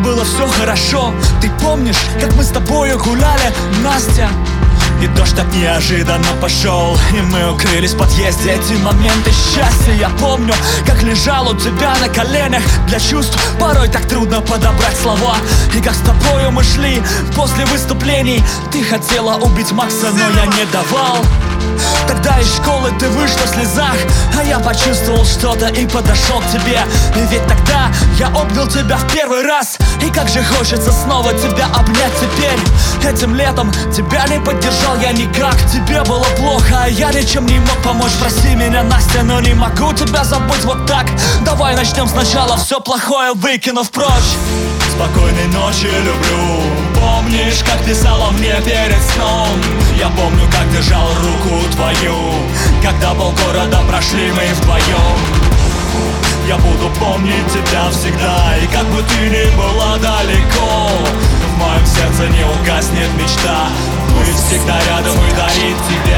было все хорошо? Ты помнишь, как мы с тобою гуляли, Настя? И дождь так неожиданно пошел И мы укрылись в подъезде. Эти моменты счастья Я помню, как лежал у тебя на коленях. Для чувств порой так трудно подобрать слова. И как с тобою мы шли после выступлений. Ты хотела убить Макса, но я не давал из школы ты вышла в слезах. А я почувствовал что-то и подошел к тебе. И ведь тогда я обнял тебя в первый раз. И как же хочется снова тебя обнять теперь. Этим летом тебя не поддержал я никак. Тебе было плохо, а я ничем не мог помочь. Прости меня, Настя, но не могу тебя забыть вот так. Давай начнем сначала, все плохое выкинув прочь. Спокойной ночи люблю. Помнишь, как писала мне перед сном? Я помню, твою Когда полгорода прошли мы вдвоем. Я буду помнить тебя всегда И как бы ты ни была далеко В моем сердце не угаснет мечта. Быть всегда рядом и дарить тебе